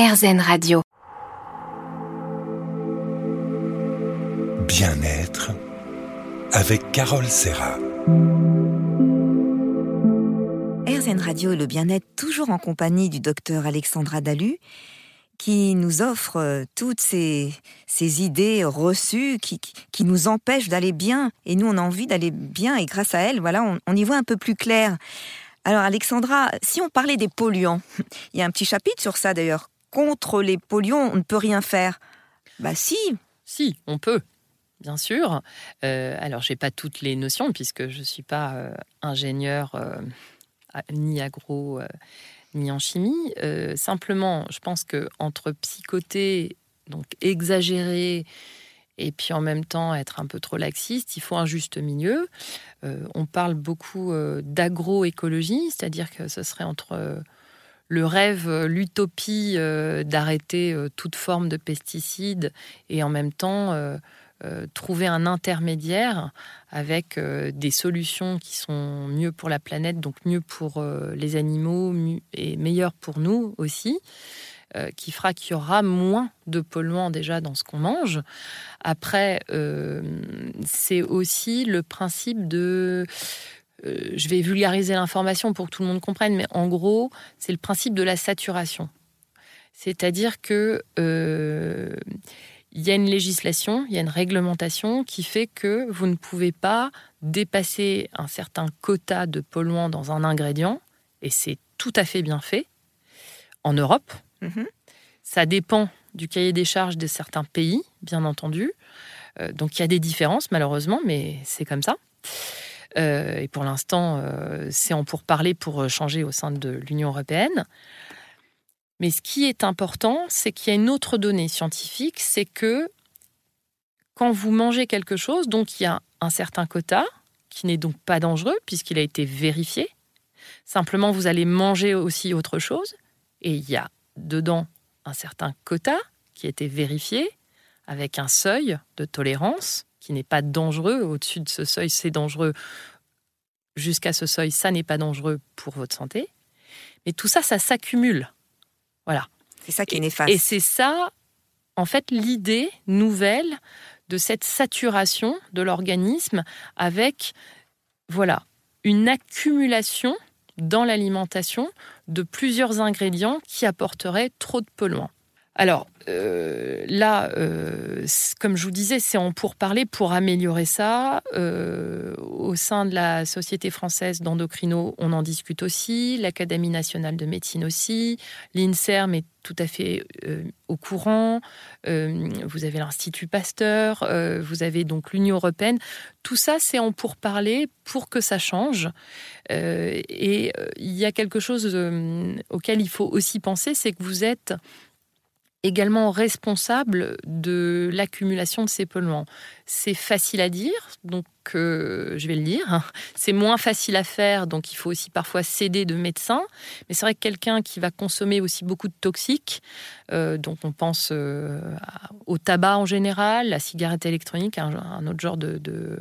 RZN Radio. Bien-être avec Carole Serra. RZN Radio et le bien-être, toujours en compagnie du docteur Alexandra Dalu, qui nous offre euh, toutes ces, ces idées reçues qui, qui nous empêchent d'aller bien. Et nous, on a envie d'aller bien et grâce à elle, voilà, on, on y voit un peu plus clair. Alors Alexandra, si on parlait des polluants, il y a un petit chapitre sur ça d'ailleurs. Contre les polluants, on ne peut rien faire. Bah si. Si, on peut bien sûr. Euh, alors, j'ai pas toutes les notions puisque je suis pas euh, ingénieur euh, ni agro ni en chimie. simplement, je pense que entre psychoter, donc exagérer, et puis en même temps être un peu trop laxiste, il faut un juste milieu. on parle beaucoup d'agroécologie, c'est-à-dire que ce serait entre le rêve, l'utopie d'arrêter toute forme de pesticides et en même temps euh, trouver un intermédiaire avec euh, des solutions qui sont mieux pour la planète, donc mieux pour euh, les animaux et meilleures pour nous aussi, qui fera qu'il y aura moins de polluants déjà dans ce qu'on mange. Après, c'est aussi le principe de je vais vulgariser l'information pour que tout le monde comprenne, mais en gros, c'est le principe de la saturation. C'est-à-dire que il y a une législation, il y a une réglementation qui fait que vous ne pouvez pas dépasser un certain quota de polluants dans un ingrédient, et c'est tout à fait bien fait en Europe. Mhm. Ça dépend du cahier des charges de certains pays, bien entendu. Euh, donc il y a des différences, malheureusement, mais c'est comme ça. Euh, et pour l'instant, euh, c'est en pourparler pour changer au sein de l'Union européenne. Mais ce qui est important, c'est qu'il y a une autre donnée scientifique, c'est que quand vous mangez quelque chose, donc il y a un certain quota, qui n'est donc pas dangereux puisqu'il a été vérifié. Simplement, vous allez manger aussi autre chose, et il y a dedans un certain quota qui a été vérifié avec un seuil de tolérance qui n'est pas dangereux. Au-dessus de ce seuil, c'est dangereux. Jusqu'à ce seuil, ça n'est pas dangereux pour votre santé. Mais tout ça, ça s'accumule. Voilà. C'est ça qui est néfaste. Et, c'est ça, en fait, l'idée nouvelle de cette saturation de l'organisme avec, voilà, une accumulation dans l'alimentation de plusieurs ingrédients qui apporteraient trop de polluants. Alors euh, là, euh, comme je vous disais, c'est en pourparler pour améliorer ça. Euh, au sein de la Société française d'endocrino, on en discute aussi, l'Académie nationale de médecine aussi, l'INSERM est tout à fait au courant, vous avez l'Institut Pasteur, vous avez donc l'Union européenne. Tout ça, c'est en pourparler pour que ça change. et il y a quelque chose auquel il faut aussi penser, c'est que vous êtes également responsable de l'accumulation de ces polluants. C'est facile à dire, donc euh, je vais le dire. Hein. C'est moins facile à faire, donc il faut aussi parfois céder de médecins. Mais c'est vrai que quelqu'un qui va consommer aussi beaucoup de toxiques, euh, donc on pense euh, au tabac en général, la cigarette électronique, un, autre genre de,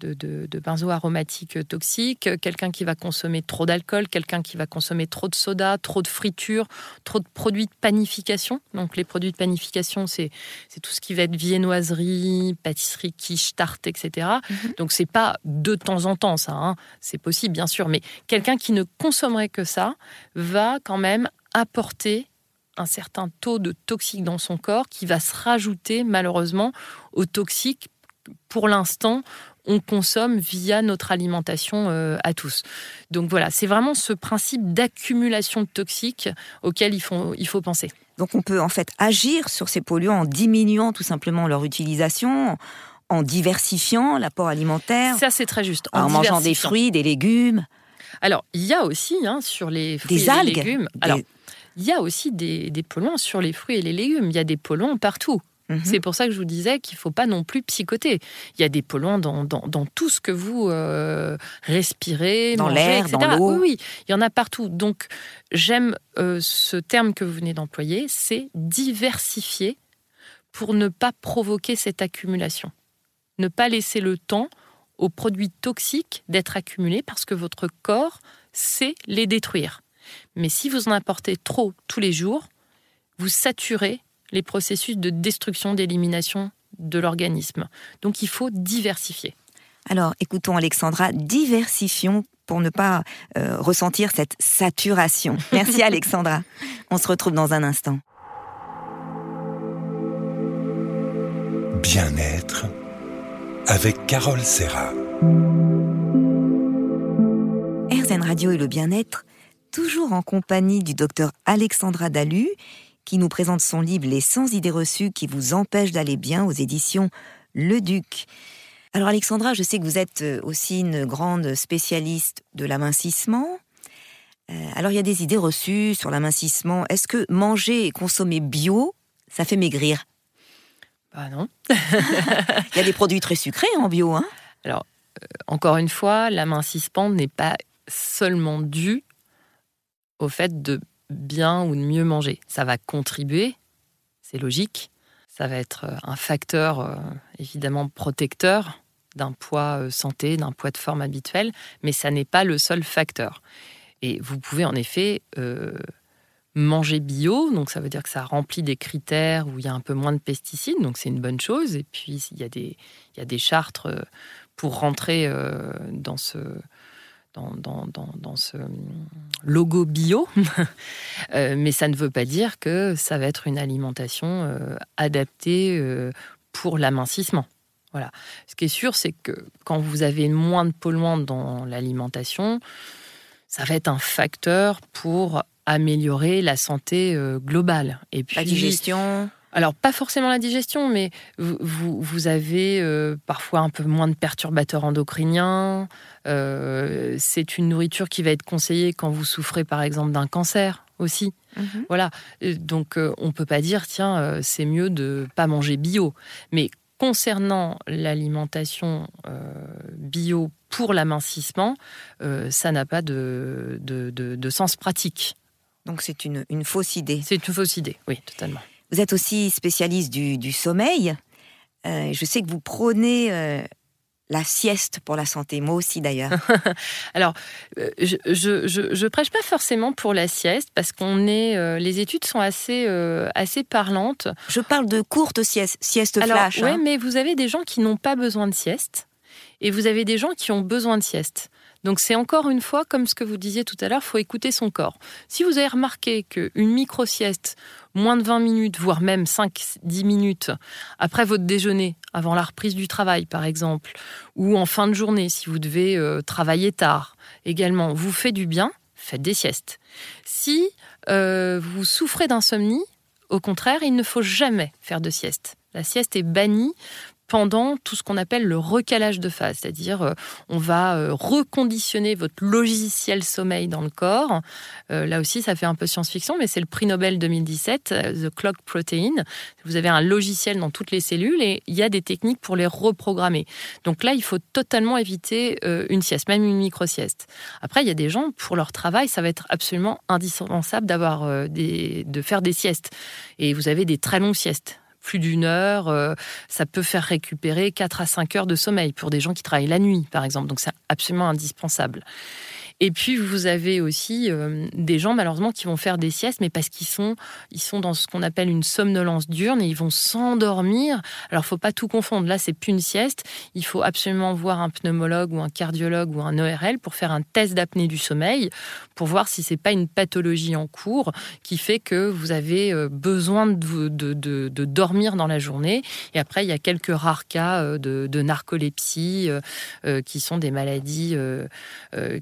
de, benzo aromatiques toxiques, quelqu'un qui va consommer trop d'alcool, quelqu'un qui va consommer trop de soda, trop de friture, trop de produits de panification. Donc les produits de panification, c'est tout ce qui va être viennoiserie, pâtisserie, quiche, tarte, etc. Mhm. Donc c'est pas de temps en temps ça, hein. c'est possible bien sûr, mais quelqu'un qui ne consommerait que ça va quand même apporter un certain taux de toxiques dans son corps qui va se rajouter malheureusement aux toxiques pour l'instant on consomme via notre alimentation euh, à tous. Donc voilà, c'est vraiment ce principe d'accumulation de toxiques auquel il faut, il faut penser. Donc on peut en fait agir sur ces polluants en diminuant tout simplement leur utilisation, en diversifiant l'apport alimentaire. Ça c'est très juste. En, mangeant des fruits, des légumes. Alors il y a aussi hein, sur les fruits des et algues, les légumes. Alors il y a aussi des, des polluants sur les fruits et les légumes. Il y a des polluants partout. Mhm. C'est pour ça que je vous disais qu'il ne faut pas non plus psychoter. Il y a des polluants dans, dans, tout ce que vous euh, respirez, dans l'air, dans l'eau. Oui, oui, il y en a partout. Donc, j'aime euh, ce terme que vous venez d'employer, c'est diversifier pour ne pas provoquer cette accumulation. Ne pas laisser le temps aux produits toxiques d'être accumulés parce que votre corps sait les détruire. Mais si vous en apportez trop tous les jours, vous saturez les processus de destruction, d'élimination de l'organisme. Donc il faut diversifier. Alors écoutons Alexandra, diversifions pour ne pas euh, ressentir cette saturation. Merci Alexandra. On se retrouve dans un instant. Bien-être avec Carole Serra. RZN Radio et le bien-être, toujours en compagnie du docteur Alexandra Dalu, qui nous présente son livre Les 100 idées reçues qui vous empêchent d'aller bien aux éditions Le Duc. Alors Alexandra, je sais que vous êtes euh, aussi une grande spécialiste de l'amincissement. Euh, alors il y a des idées reçues sur l'amincissement. Est-ce que manger et consommer bio, ça fait maigrir? Bah non. Il y a des produits très sucrés en bio, hein Alors, euh, encore une fois, l'amincissement n'est pas seulement dû au fait de bien ou de mieux manger. Ça va contribuer, c'est logique. Ça va être euh, un facteur euh, évidemment protecteur d'un poids euh, santé, d'un poids de forme habituel, mais ça n'est pas le seul facteur. Et vous pouvez en effet manger bio, donc ça veut dire que ça remplit des critères où il y a un peu moins de pesticides, donc c'est une bonne chose. Et puis il y a des, il y a des chartres pour rentrer dans ce dans, ce logo bio, euh, mais ça ne veut pas dire que ça va être une alimentation euh, adaptée euh, pour l'amincissement. Voilà. Ce qui est sûr, c'est que quand vous avez moins de polluants dans l'alimentation, ça va être un facteur pour améliorer la santé globale. Et puis, la digestion alors, pas forcément la digestion, mais vous, vous avez euh, parfois un peu moins de perturbateurs endocriniens. Euh, c'est une nourriture qui va être conseillée quand vous souffrez, par exemple, d'un cancer aussi. Mhm. Voilà. Donc, euh, on ne peut pas dire, tiens, c'est mieux de pas manger bio. Mais concernant l'alimentation bio pour l'amincissement, ça n'a pas de, de, sens pratique. Donc, c'est une, une fausse idée. C'est une fausse idée, oui, totalement. Vous êtes aussi spécialiste du, sommeil. Euh, je sais que vous prônez euh, la sieste pour la santé, moi aussi d'ailleurs. Alors, euh, je, je, prêche pas forcément pour la sieste parce qu'on est, les études sont assez, assez parlantes. Je parle de courte sieste, sieste flash. Oui, hein. mais vous avez des gens qui n'ont pas besoin de sieste et vous avez des gens qui ont besoin de sieste. Donc c'est encore une fois, comme ce que vous disiez tout à l'heure, faut écouter son corps. Si vous avez remarqué qu'une micro-sieste, moins de 20 minutes, voire même 5-10 minutes après votre déjeuner, avant la reprise du travail par exemple, ou en fin de journée si vous devez euh, travailler tard, également, vous fait du bien, faites des siestes. Si euh, vous souffrez d'insomnie, au contraire, il ne faut jamais faire de sieste. La sieste est bannie pendant tout ce qu'on appelle le recalage de phase, c'est-à-dire euh, on va euh, reconditionner votre logiciel sommeil dans le corps. Euh, là aussi, ça fait un peu science-fiction, mais c'est le prix Nobel 2017, The Clock Protein. Vous avez un logiciel dans toutes les cellules et il y a des techniques pour les reprogrammer. Donc là, il faut totalement éviter une sieste, même une micro-sieste. Après, il y a des gens, pour leur travail, ça va être absolument indispensable d'avoir de faire des siestes. Et vous avez des très longues siestes plus d'une heure. Euh, ça peut faire récupérer 4 à 5 heures de sommeil pour des gens qui travaillent la nuit, par exemple. Donc c'est absolument indispensable. Et puis vous avez aussi euh, des gens malheureusement qui vont faire des siestes, mais parce qu'ils sont, ils sont dans ce qu'on appelle une somnolence diurne et ils vont s'endormir. Alors faut pas tout confondre. Là c'est plus une sieste. Il faut absolument voir un pneumologue ou un cardiologue ou un ORL pour faire un test d'apnée du sommeil pour voir si c'est pas une pathologie en cours qui fait que vous avez euh, besoin de, de, de, dormir dans la journée. Et après il y a quelques rares cas euh, de, narcolepsie qui sont des maladies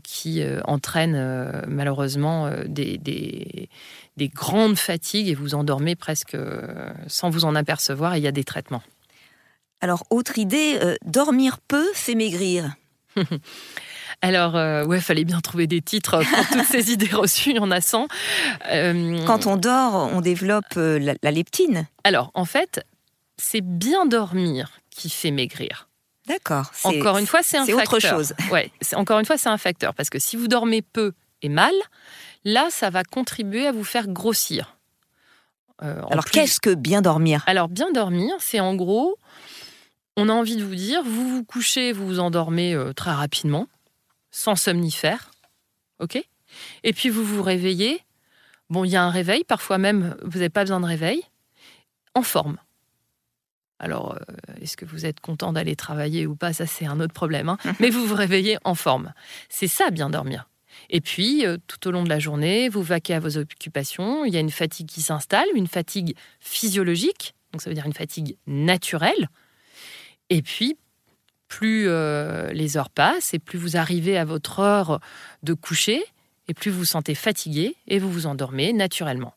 qui entraîne euh, malheureusement euh, des, des, grandes fatigues et vous endormez presque sans vous en apercevoir et il y a des traitements. Alors, autre idée, dormir peu fait maigrir. Alors, ouais, fallait bien trouver des titres pour toutes ces idées reçues, il y en a 100. Quand on dort, on développe la leptine. Alors, en fait, c'est bien dormir qui fait maigrir. D'accord. Encore une fois, c'est un autre chose. Ouais, encore une fois, c'est un facteur parce que si vous dormez peu et mal, là, ça va contribuer à vous faire grossir. Euh, Alors, qu'est-ce que bien dormir? Alors, bien dormir, c'est en gros, on a envie de vous dire, vous vous couchez, vous vous endormez euh, très rapidement, sans somnifère, ok? Et puis vous vous réveillez Bon, il y a un réveil, parfois même, vous n'avez pas besoin de réveil, en forme. Alors, euh, est-ce que vous êtes content d'aller travailler ou pas? Ça, c'est un autre problème. Hein. Mais vous vous réveillez en forme. C'est ça, bien dormir. Et puis, euh, tout au long de la journée, vous vaquez à vos occupations. Il y a une fatigue qui s'installe, une fatigue physiologique, donc ça veut dire une fatigue naturelle. Et puis, plus euh, les heures passent et plus vous arrivez à votre heure de coucher, et plus vous vous sentez fatigué et vous vous endormez naturellement.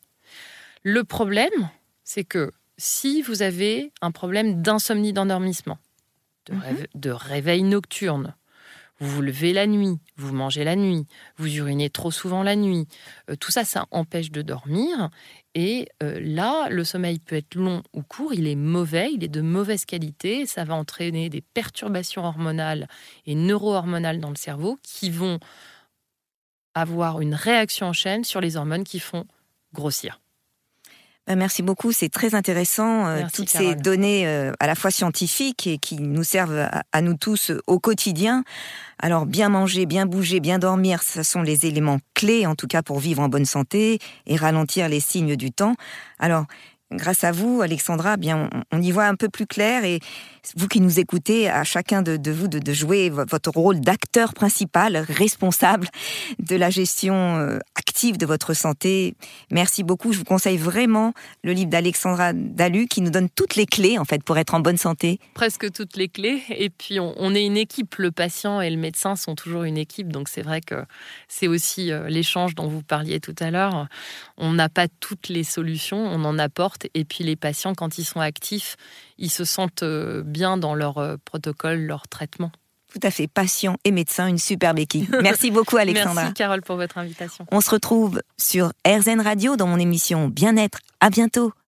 Le problème, c'est que si vous avez un problème d'insomnie d'endormissement, de, mhm. réveil nocturne, vous vous levez la nuit, vous mangez la nuit, vous urinez trop souvent la nuit, euh, tout ça, ça empêche de dormir. Et euh, là, le sommeil peut être long ou court, il est mauvais, il est de mauvaise qualité, ça va entraîner des perturbations hormonales et neurohormonales dans le cerveau qui vont avoir une réaction en chaîne sur les hormones qui font grossir. Ben, merci beaucoup, c'est très intéressant, euh, toutes ces données euh, à la fois scientifiques et qui nous servent à, nous tous euh, au quotidien. Alors bien manger, bien bouger, bien dormir, ce sont les éléments clés en tout cas pour vivre en bonne santé et ralentir les signes du temps. Alors grâce à vous, Alexandra, bien, on, y voit un peu plus clair et vous qui nous écoutez, à chacun de, vous de, jouer votre rôle d'acteur principal, responsable de la gestion euh, active de votre santé. Merci beaucoup. Je vous conseille vraiment le livre d'Alexandra Dalu qui nous donne toutes les clés en fait pour être en bonne santé. Presque toutes les clés. Et puis on, est une équipe. Le patient et le médecin sont toujours une équipe. Donc c'est vrai que c'est aussi euh, l'échange dont vous parliez tout à l'heure. On n'a pas toutes les solutions, on en apporte. Et puis les patients, quand ils sont actifs, ils se sentent euh, bien dans leur euh, protocole, leur traitement. Tout à fait, patient et médecin, une superbe équipe. Merci beaucoup Alexandra. Merci Carole pour votre invitation. On se retrouve sur RZN Radio dans mon émission Bien-être. À bientôt.